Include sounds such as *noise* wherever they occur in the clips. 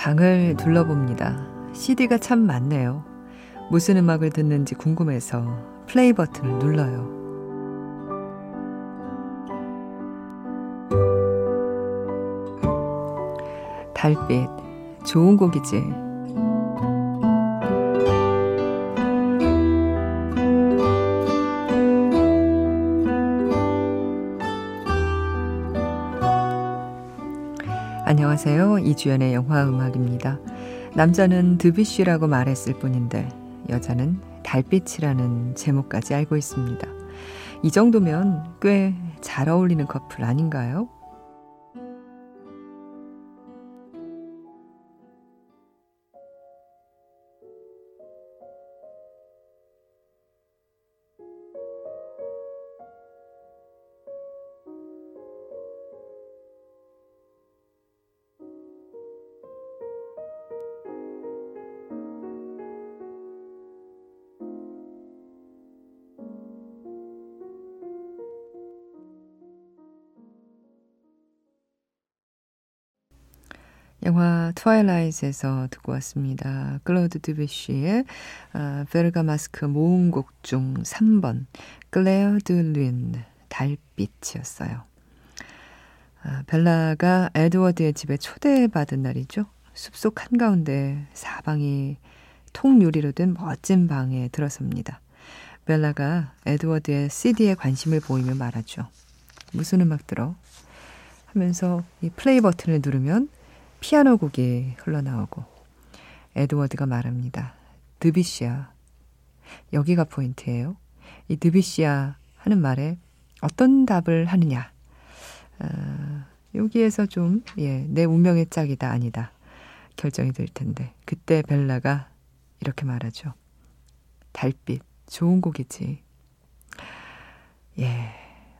방을 둘러봅니다. CD가 참 많네요. 무슨 음악을 듣는지 궁금해서 플레이 버튼을 눌러요. 달빛, 좋은 곡이지. 안녕하세요. 이주연의 영화 음악입니다. 남자는 드비쉬라고 말했을 뿐인데 여자는 달빛이라는 제목까지 알고 있습니다. 이 정도면 꽤 잘 어울리는 커플 아닌가요? 트와일라이트에서 듣고 왔습니다. 클로드 드뷔시의 어, Bergamasque 모음곡 중 3번 Clair de lune 달빛이었어요. 아, 벨라가 에드워드의 집에 초대받은 날이죠. 숲속 한가운데 사방이 통유리로 된 멋진 방에 들어섭니다. 벨라가 에드워드의 CD에 관심을 보이며 말하죠. 무슨 음악 들어? 하면서 이 플레이 버튼을 누르면 피아노 곡이 흘러나오고 에드워드가 말합니다. 드비시아. 여기가 포인트예요. 이 드비시아 하는 말에 어떤 답을 하느냐. 어, 여기에서 좀, 예, 내 운명의 짝이다, 아니다. 결정이 될 텐데. 그때 벨라가 이렇게 말하죠. 달빛, 좋은 곡이지. 예,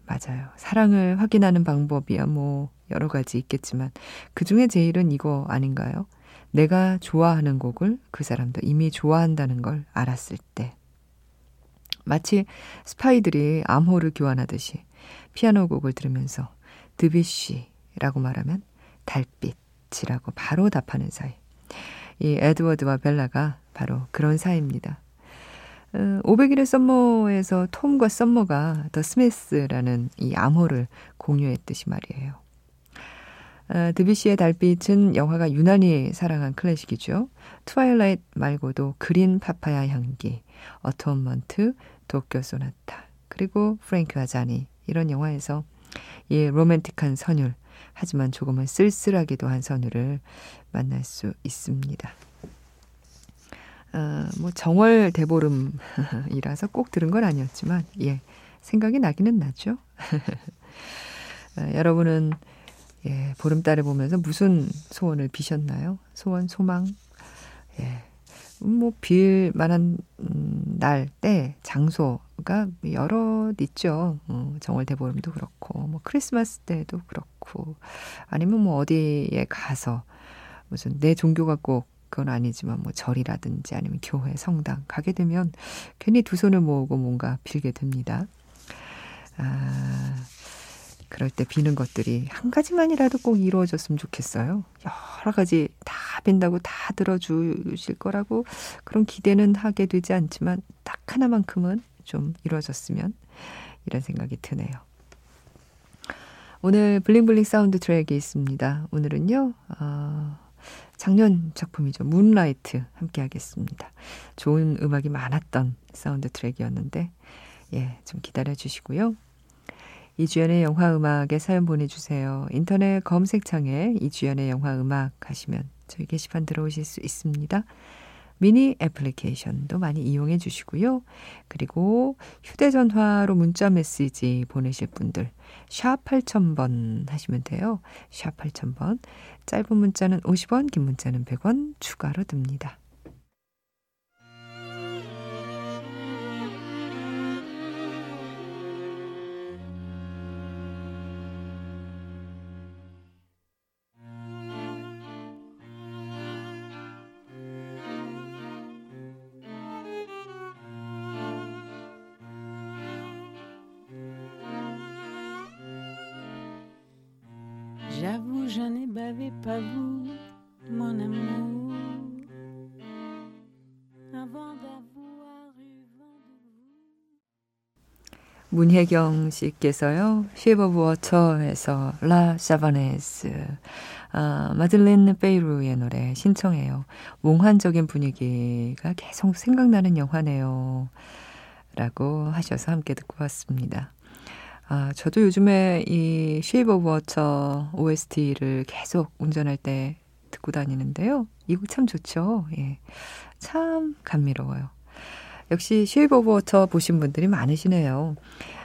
맞아요. 사랑을 확인하는 방법이야, 뭐, 여러 가지 있겠지만 그 중에 제일은 이거 아닌가요? 내가 좋아하는 곡을 그 사람도 이미 좋아한다는 걸 알았을 때. 마치 스파이들이 암호를 교환하듯이 피아노 곡을 들으면서 드비쉬라고 말하면 달빛이라고 바로 답하는 사이. 이 에드워드와 벨라가 바로 그런 사이입니다. 500일의 어, 썸머에서 톰과 썸머가 더 스미스라는 이 암호를 공유했듯이 말이에요. 아, 드뷔시의 달빛은 영화가 유난히 사랑한 클래식이죠. 트와일라이트 말고도 그린 파파야 향기, 어톤먼트, 도쿄 소나타, 그리고 프랭키와 쟈니 이런 영화에서 이 로맨틱한 선율, 하지만 조금은 쓸쓸하기도 한 선율을 만날 수 있습니다. 아, 뭐 정월 대보름이라서 꼭 들은 건 아니었지만 예 생각이 나기는 나죠. 아, *laughs* 여러분은 예, 보름달을 보면서 무슨 소원을 비셨나요? 소원, 소망? 예. 뭐, 빌 만한, 음, 날, 때, 장소가 여러 있죠. 어, 정월 대보름도 그렇고, 뭐, 크리스마스 때도 그렇고, 아니면 뭐, 어디에 가서, 무슨, 내 종교가 꼭, 그건 아니지만, 뭐, 절이라든지 아니면 교회, 성당 가게 되면, 괜히 두 손을 모으고 뭔가 빌게 됩니다. 아, 그럴 때 비는 것들이 한 가지만이라도 꼭 이루어졌으면 좋겠어요. 여러 가지 다 빈다고 다 들어주실 거라고 그런 기대는 하게 되지 않지만 딱 하나만큼은 좀 이루어졌으면 이런 생각이 드네요. 오늘 블링블링 사운드 트랙이 있습니다. 오늘은요, 어, 작년 작품이죠. 문라이트 함께 하겠습니다. 좋은 음악이 많았던 사운드 트랙이었는데, 예, 좀 기다려 주시고요. 이주연의 영화 음악에 사연 보내주세요. 인터넷 검색창에 이주연의 영화 음악 하시면 저희 게시판 들어오실 수 있습니다. 미니 애플리케이션도 많이 이용해 주시고요. 그리고 휴대전화로 문자 메시지 보내실 분들 샵 8000번 하시면 돼요. 샵 8000번 짧은 문자는 50원 긴 문자는 100원 추가로 듭니다. J'avoue, je n'ai bavé pas vous, mon amour. Avant d'avoir eu vent de vous. 문혜경 씨께서요, Shape of Water에서 La Savanaise, 아, 마들렌 베이루의 노래 신청해요. 몽환적인 분위기가 계속 생각나는 영화네요. 라고 하셔서 함께 듣고 왔습니다. 아, 저도 요즘에 이 Shape of Water OST를 계속 운전할 때 듣고 다니는데요. 이 곡 참 좋죠. 예. 참 감미로워요. 역시 Shape of Water 보신 분들이 많으시네요.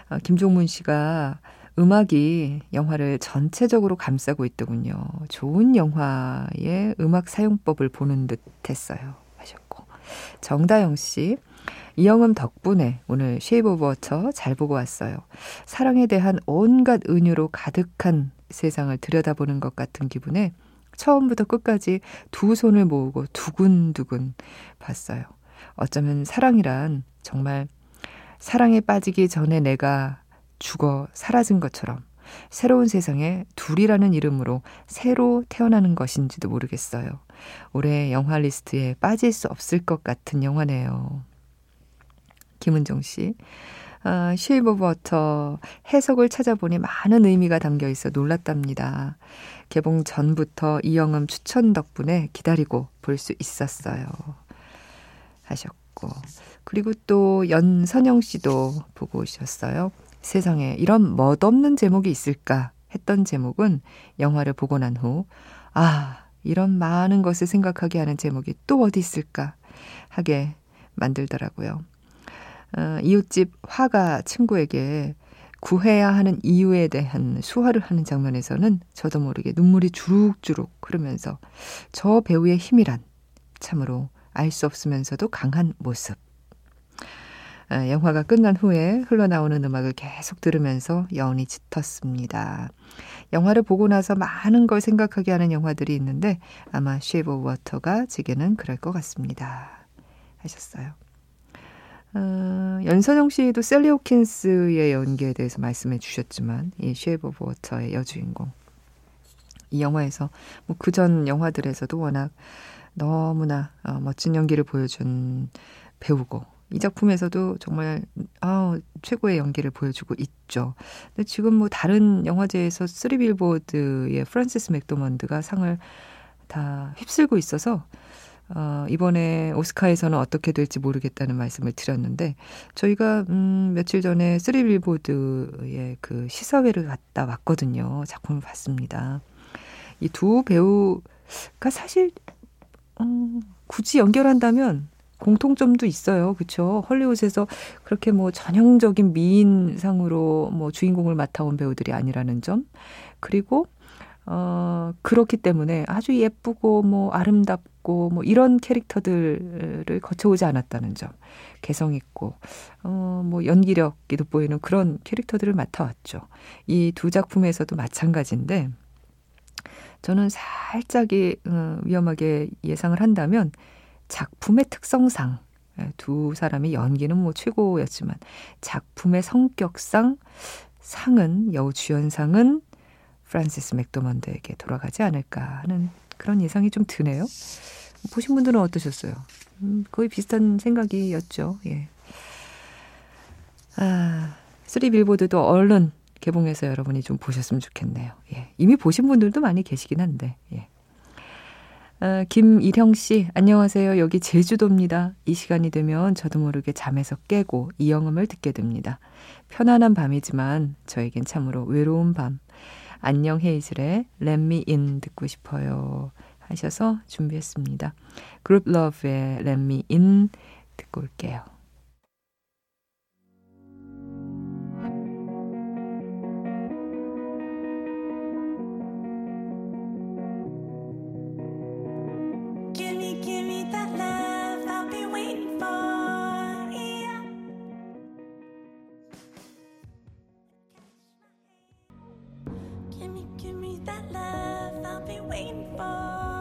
아, 김종문 씨가 음악이 영화를 전체적으로 감싸고 있더군요. 좋은 영화의 음악 사용법을 보는 듯 했어요. 하셨고. 정다영 씨, 이영음 덕분에 오늘 셰이프 오브 워터 잘 보고 왔어요. 사랑에 대한 온갖 은유로 가득한 세상을 들여다보는 것 같은 기분에 처음부터 끝까지 두 손을 모으고 두근두근 봤어요. 어쩌면 사랑이란 정말 사랑에 빠지기 전에 내가 죽어 사라진 것처럼 새로운 세상에 둘이라는 이름으로 새로 태어나는 것인지도 모르겠어요. 올해 영화 리스트에 빠질 수 없을 것 같은 영화네요. 김은정 씨. 아, 셰이프 오브 워터 해석을 찾아보니 많은 의미가 담겨 있어 놀랐답니다. 개봉 전부터 이영음 추천 덕분에 기다리고 볼 수 있었어요. 하셨고. 그리고 또 연선영 씨도 보고 오셨어요. 세상에 이런 멋없는 제목이 있을까 했던 제목은 영화를 보고 난 후, 아, 이런 많은 것을 생각하게 하는 제목이 또 어디 있을까 하게 만들더라고요. 어, 이웃집 화가 친구에게 구해야 하는 이유에 대한 수화를 하는 장면에서는 저도 모르게 눈물이 주룩주룩 흐르면서 저 배우의 힘이란 참으로 알 수 없으면서도 강한 모습. 아, 영화가 끝난 후에 흘러나오는 음악을 계속 들으면서 여운이 짙었습니다. 영화를 보고 나서 많은 걸 생각하게 하는 영화들이 있는데 아마 셰이프 오브 워터가 제게는 그럴 것 같습니다. 하셨어요. 어, 연선영 씨도 샐리 호킨스의 연기에 대해서 말씀해 주셨지만 이 셰이프 오브 워터의 여주인공 이 영화에서 뭐 그 전 영화들에서도 워낙 너무나 어, 멋진 연기를 보여준 배우고 이 작품에서도 정말 아, 최고의 연기를 보여주고 있죠. 근데 지금 뭐 다른 영화제에서 쓰리 빌보드의 프란시스 맥도먼드가 상을 다 휩쓸고 있어서 어, 이번에 오스카에서는 어떻게 될지 모르겠다는 말씀을 드렸는데 저희가 음, 며칠 전에 쓰리 빌보드의 그 시사회를 갔다 왔거든요. 작품을 봤습니다. 이 두 배우가 사실 음, 굳이 연결한다면 공통점도 있어요. 그렇죠? 헐리우드에서 그렇게 뭐 전형적인 미인상으로 뭐 주인공을 맡아온 배우들이 아니라는 점. 그리고 어 그렇기 때문에 아주 예쁘고 뭐 아름답고 뭐 이런 캐릭터들을 거쳐오지 않았다는 점. 개성 있고 어 뭐 연기력이 돋보이는 그런 캐릭터들을 맡아왔죠. 이 두 작품에서도 마찬가지인데 저는 살짝이 어, 위험하게 예상을 한다면 작품의 특성상 예, 두 사람이 연기는 뭐 최고였지만 작품의 성격상 상은 여우 주연상은 프란시스 맥도먼드에게 돌아가지 않을까 하는 그런 예상이 좀 드네요. 보신 분들은 어떠셨어요? 음, 거의 비슷한 생각이었죠. 예. 아, 쓰리 빌보드도 얼른 개봉해서 여러분이 좀 보셨으면 좋겠네요. 예. 이미 보신 분들도 많이 계시긴 한데. 예. 아, 김일형 씨, 안녕하세요. 여기 제주도입니다. 이 시간이 되면 저도 모르게 잠에서 깨고 이영음을 듣게 됩니다. 편안한 밤이지만 저에겐 참으로 외로운 밤. 안녕 헤이즐의 Let Me In 듣고 싶어요. 하셔서 준비했습니다. 그룹 러브의 Let Me In 듣고 올게요. Give me, give me that love I've been waiting for.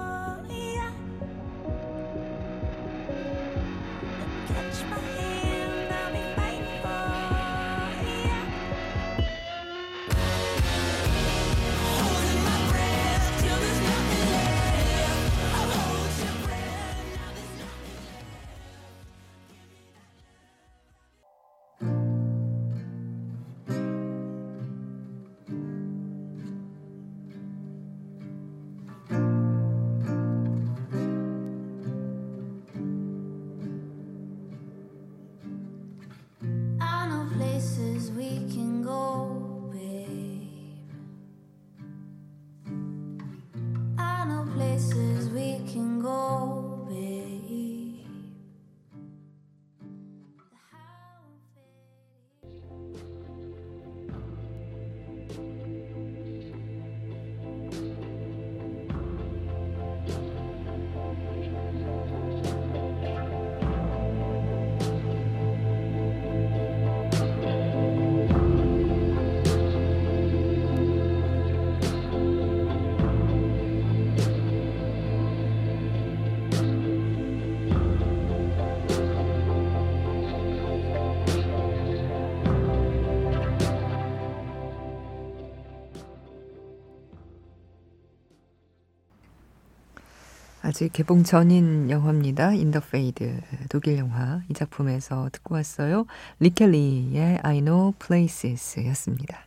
아직 개봉 전인 영화입니다. 인더 페이드 독일 영화 이 작품에서 듣고 왔어요. 리켈리의 I Know Places였습니다.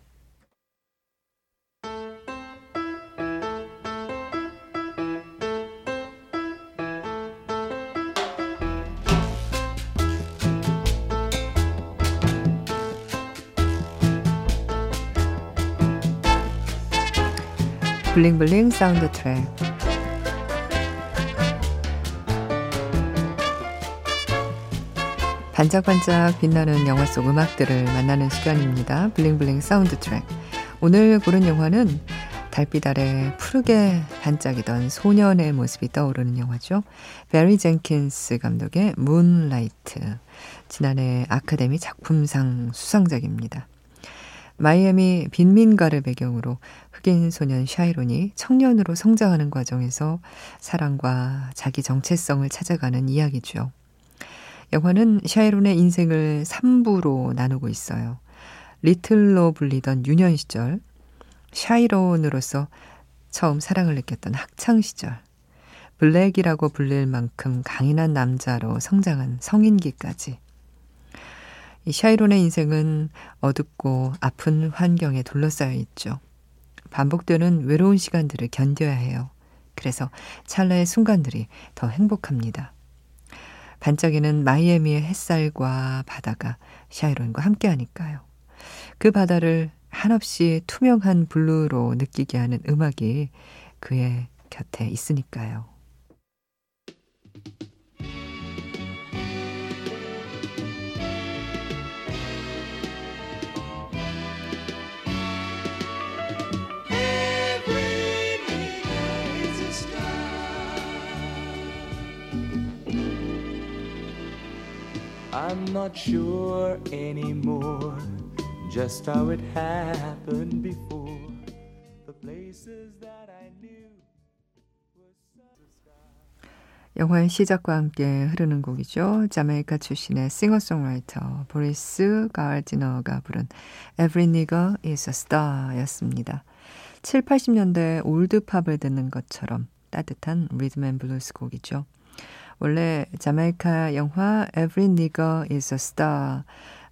블링블링 사운드 트랙 반짝반짝 빛나는 영화 속 음악들을 만나는 시간입니다. 블링블링 사운드 트랙. 오늘 고른 영화는 달빛 아래 푸르게 반짝이던 소년의 모습이 떠오르는 영화죠. 베리 젠킨스 감독의 문라이트. 지난해 아카데미 작품상 수상작입니다. 마이애미 빈민가를 배경으로 흑인 소년 샤이론이 청년으로 성장하는 과정에서 사랑과 자기 정체성을 찾아가는 이야기죠. 영화는 샤이론의 인생을 3부로 나누고 있어요. 리틀로 불리던 유년 시절, 샤이론으로서 처음 사랑을 느꼈던 학창 시절, 블랙이라고 불릴 만큼 강인한 남자로 성장한 성인기까지. 이 샤이론의 인생은 어둡고 아픈 환경에 둘러싸여 있죠. 반복되는 외로운 시간들을 견뎌야 해요. 그래서 찰나의 순간들이 더 행복합니다. 반짝이는 마이애미의 햇살과 바다가 샤이론과 함께 하니까요. 그 바다를 한없이 투명한 블루로 느끼게 하는 음악이 그의 곁에 있으니까요. I'm not sure anymore just how it happened before. The places that I knew were such 영화의 시작과 함께 흐르는 곡이죠. 자메이카 출신의 싱어송라이터 보리스 가르디너가 부른 Every Nigger is a Star 였습니다. 7, 80년대 올드팝을 듣는 것처럼 따뜻한 리듬 앤 블루스 곡이죠. 원래 자메이카 영화 Every Nigger is a Star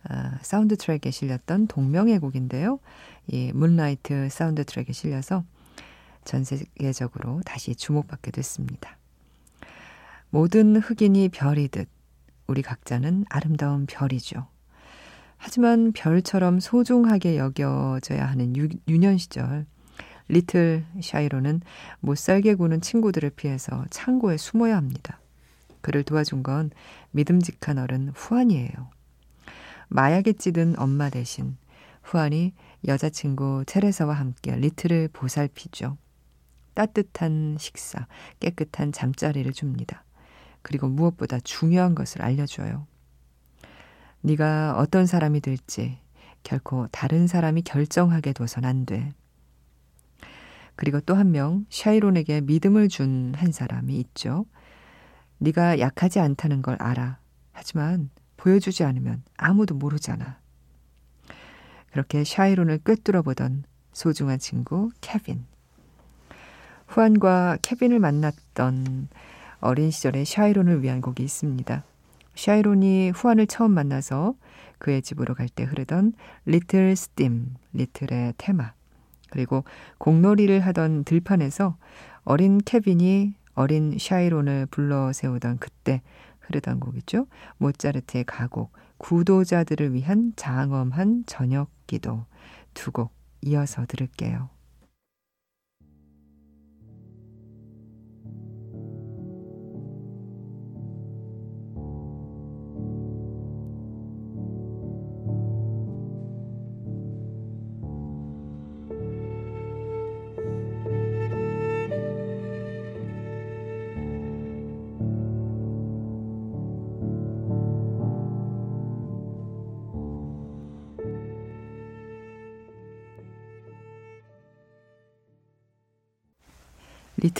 아, 사운드 트랙에 실렸던 동명의 곡인데요. 이 문라이트 사운드 트랙에 실려서 전 세계적으로 다시 주목받게 됐습니다. 모든 흑인이 별이듯 우리 각자는 아름다운 별이죠. 하지만 별처럼 소중하게 여겨져야 하는 유, 유년 시절 리틀 샤이로는 못 살게 구는 친구들을 피해서 창고에 숨어야 합니다. 그를 도와준 건 믿음직한 어른 후안이에요. 마약에 찌든 엄마 대신 후안이 여자친구 테레사와 함께 리틀을 보살피죠. 따뜻한 식사, 깨끗한 잠자리를 줍니다. 그리고 무엇보다 중요한 것을 알려줘요. 네가 어떤 사람이 될지 결코 다른 사람이 결정하게 둬선 안 돼. 그리고 또 한 명 샤이론에게 믿음을 준 한 사람이 있죠. 네가 약하지 않다는 걸 알아. 하지만 보여주지 않으면 아무도 모르잖아. 그렇게 샤이론을 꿰뚫어 보던 소중한 친구 케빈. 후안과 케빈을 만났던 어린 시절의 샤이론을 위한 곡이 있습니다. 샤이론이 후안을 처음 만나서 그의 집으로 갈 때 흐르던 리틀 스팀, 리틀의 테마. 그리고 공놀이를 하던 들판에서 어린 케빈이 어린 샤이론을 불러 세우던 그때 흐르던 곡이죠. 모차르트의 가곡, 구도자들을 위한 장엄한 저녁 기도 두 곡 이어서 들을게요.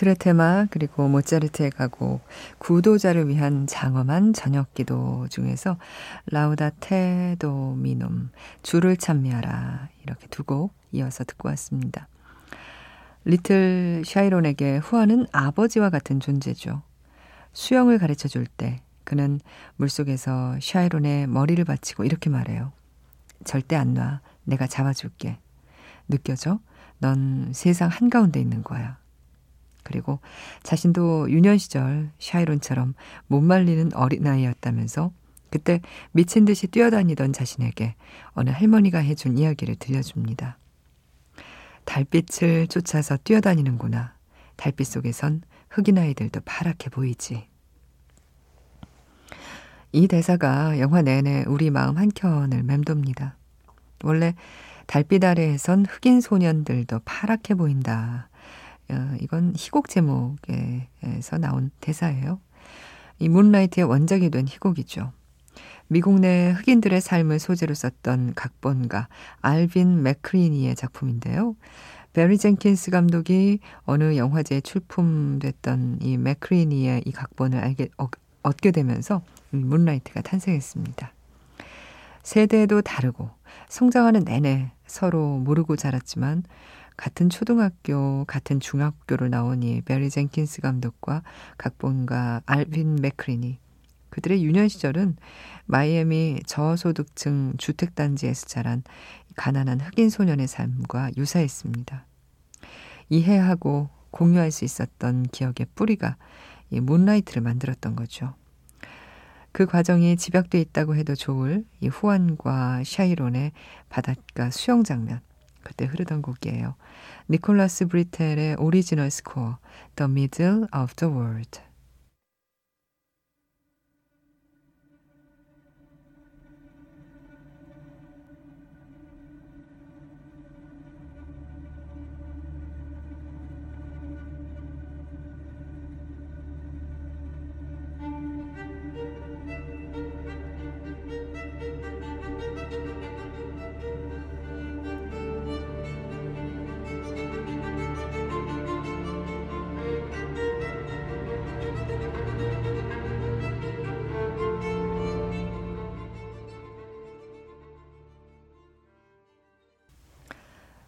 리틀의 테마 그리고 모차르트의 가곡 구도자를 위한 장엄한 저녁기도 중에서 라우다테 도미눔 주를 찬미하라 이렇게 두 곡 이어서 듣고 왔습니다. 리틀 샤이론에게 후아는 아버지와 같은 존재죠. 수영을 가르쳐 줄 때 그는 물속에서 샤이론의 머리를 받치고 이렇게 말해요. 절대 안 놔. 내가 잡아줄게. 느껴져? 넌 세상 한가운데 있는 거야. 그리고 자신도 유년 시절 샤이론처럼 못 말리는 어린아이였다면서 그때 미친 듯이 뛰어다니던 자신에게 어느 할머니가 해준 이야기를 들려줍니다. 달빛을 쫓아서 뛰어다니는구나. 달빛 속에선 흑인 아이들도 파랗게 보이지. 이 대사가 영화 내내 우리 마음 한켠을 맴돕니다. 원래 달빛 아래에선 흑인 소년들도 파랗게 보인다. 어, 이건 희곡 제목에서 나온 대사예요. 이 문라이트의 원작이 된 희곡이죠. 미국 내 흑인들의 삶을 소재로 썼던 각본가 알빈 맥크리니의 작품인데요. 베리 젠킨스 감독이 어느 영화제에 출품됐던 이 맥크리니의 이 각본을 알게, 어, 얻게 되면서 문라이트가 탄생했습니다. 세대도 다르고 성장하는 내내 서로 모르고 자랐지만 같은 초등학교, 같은 중학교를 나오니 베리 젠킨스 감독과 각본가 알빈 맥크리니 그들의 유년 시절은 마이애미 저소득층 주택단지에서 자란 가난한 흑인 소년의 삶과 유사했습니다. 이해하고 공유할 수 있었던 기억의 뿌리가 이 문라이트를 만들었던 거죠. 그 과정이 집약돼 있다고 해도 좋을 이 후안과 샤이론의 바닷가 수영 장면. 그때 흐르던 곡이에요. 니콜라스 브리텔의 오리지널 스코어 The Middle of the World.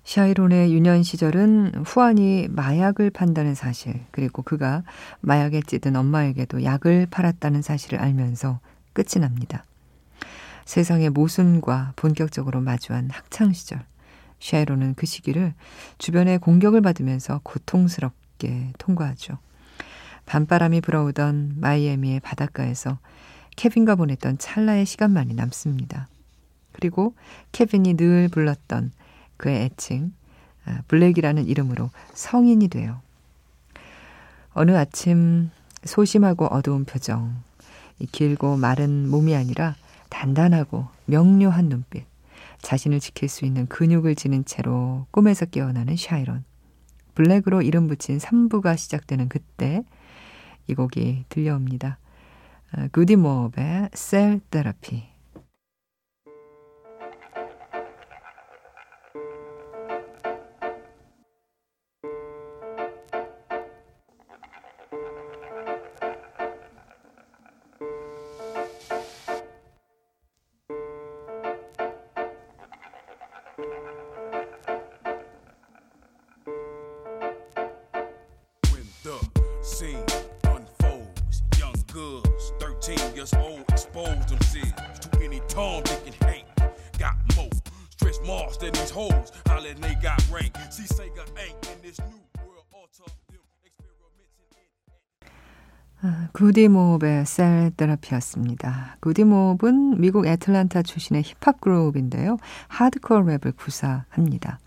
샤이론의 유년 시절은 후안이 마약을 판다는 사실, 그리고 그가 마약에 찌든 엄마에게도 약을 팔았다는 사실을 알면서 끝이 납니다. 세상의 모순과 본격적으로 마주한 학창 시절, 샤이론은 그 시기를 주변의 공격을 받으면서 고통스럽게 통과하죠. 밤바람이 불어오던 마이애미의 바닷가에서 케빈과 보냈던 찰나의 시간만이 남습니다. 그리고 케빈이 늘 불렀던 그의 애칭 아, 블랙이라는 이름으로 성인이 돼요. 어느 아침 소심하고 어두운 표정, 길고 마른 몸이 아니라 단단하고 명료한 눈빛, 자신을 지킬 수 있는 근육을 지닌 채로 꿈에서 깨어나는 샤이론. 블랙으로 이름 붙인 3부가 시작되는 그때 이 곡이 들려옵니다. 구디 모업의 셀 테라피. Got rank. See, Sega ain't in this new world. Them experimenting in. 구디모업의 셀 테라피였습니다. 구디모업은 미국 애틀란타 출신의 힙합 그룹인데요. 하드코어 랩을 구사합니다.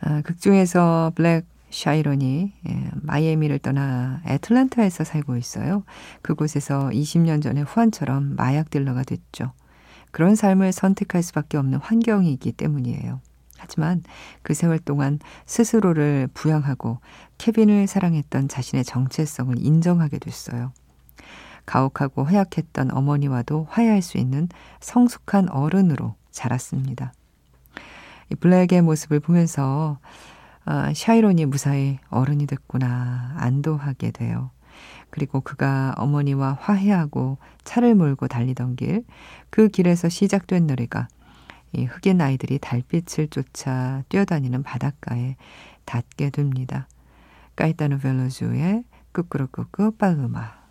아, 극 중에서 블랙 샤이런이 예, 마이애미를 떠나 애틀란타에서 살고 있어요. 그곳에서 20년 전에 후안처럼 마약 딜러가 됐죠. 그런 삶을 선택할 수밖에 없는 환경이기 때문이에요. 하지만 그 세월 동안 스스로를 부양하고 케빈을 사랑했던 자신의 정체성을 인정하게 됐어요. 가혹하고 허약했던 어머니와도 화해할 수 있는 성숙한 어른으로 자랐습니다. 이 블랙의 모습을 보면서 아, 샤이론이 무사히 어른이 됐구나 안도하게 돼요. 그리고 그가 어머니와 화해하고 차를 몰고 달리던 길, 그 길에서 시작된 노래가 이 흑인 아이들이 달빛을 쫓아 뛰어다니는 바닷가에 닿게 됩니다. 까이타노 벨로주의 끄끄르끄끄 빨루마.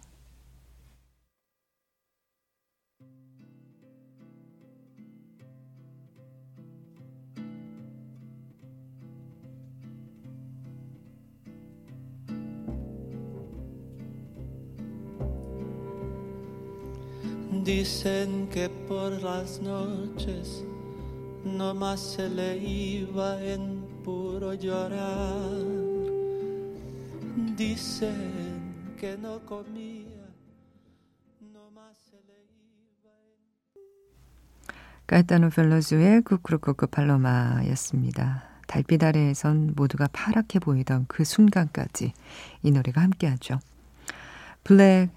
Dicen que por las noches no más se le iba en puro llorar. Dicen que no comía, no más se le iba en... 까이타노 펠로즈의 쿠크루쿠크 팔로마였습니다. 달빛 아래에선 모두가 파랗게 보이던 그 순간까지 이 노래가 함께하죠. 블랙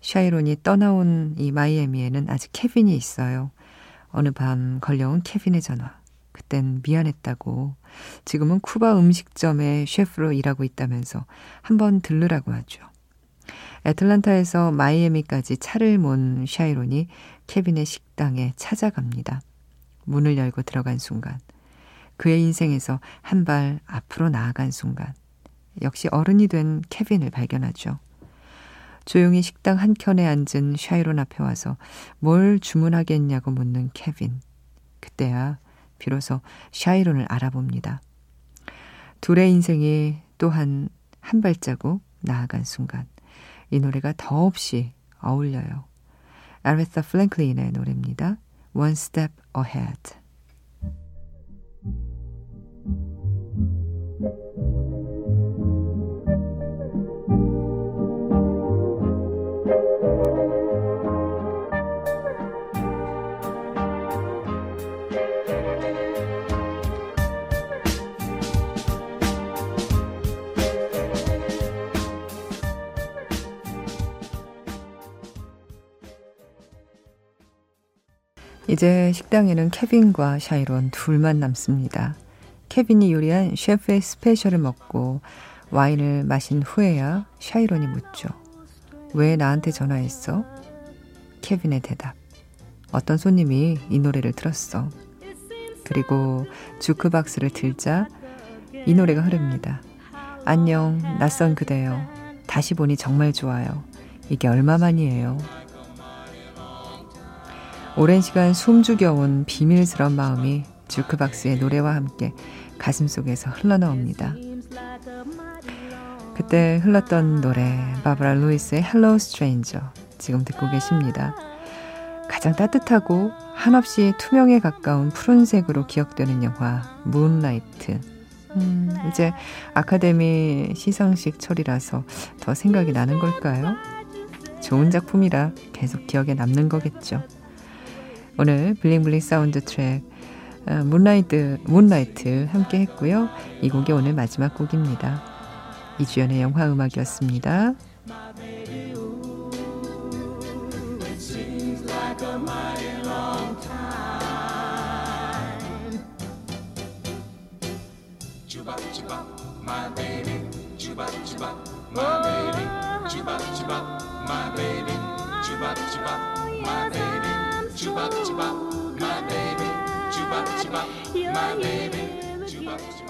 샤이론이 떠나온 이 마이애미에는 아직 케빈이 있어요. 어느 밤 걸려온 케빈의 전화. 그땐 미안했다고. 지금은 쿠바 음식점의 셰프로 일하고 있다면서 한번 들르라고 하죠. 애틀란타에서 마이애미까지 차를 몬 샤이론이 케빈의 식당에 찾아갑니다. 문을 열고 들어간 순간. 그의 인생에서 한 발 앞으로 나아간 순간. 역시 어른이 된 케빈을 발견하죠. 조용히 식당 한켠에 앉은 샤이론 앞에 와서 뭘 주문하겠냐고 묻는 케빈. 그때야 비로소 샤이론을 알아봅니다. 둘의 인생이 또한 한 발자국 나아간 순간 이 노래가 더없이 어울려요. 아레사 플랭클린의 노래입니다. One Step Ahead. 이제 식당에는 케빈과 샤이론 둘만 남습니다. 케빈이 요리한 셰프의 스페셜을 먹고 와인을 마신 후에야 샤이론이 묻죠. 왜 나한테 전화했어? 케빈의 대답. 어떤 손님이 이 노래를 들었어. 그리고 주크박스를 들자 이 노래가 흐릅니다. 안녕, 낯선 그대요. 다시 보니 정말 좋아요. 이게 얼마만이에요? 오랜 시간 숨죽여온 비밀스러운 마음이 주크박스의 노래와 함께 가슴속에서 흘러나옵니다. 그때 흘렀던 노래 바브라 루이스의 Hello Stranger 지금 듣고 계십니다. 가장 따뜻하고 한없이 투명에 가까운 푸른색으로 기억되는 영화 문라이트 음, 이제 아카데미 시상식 철이라서 더 생각이 나는 걸까요? 좋은 작품이라 계속 기억에 남는 거겠죠. 오늘 블링블링 사운드 트랙 어, 문라이트, 문라이트 함께 했고요. 이 곡이 오늘 마지막 곡입니다. 이주연의 영화 음악이었습니다. My baby. Chuba chuba, my baby. Chuba chuba, my baby. Chuba chuba, my baby. Chuba chuba.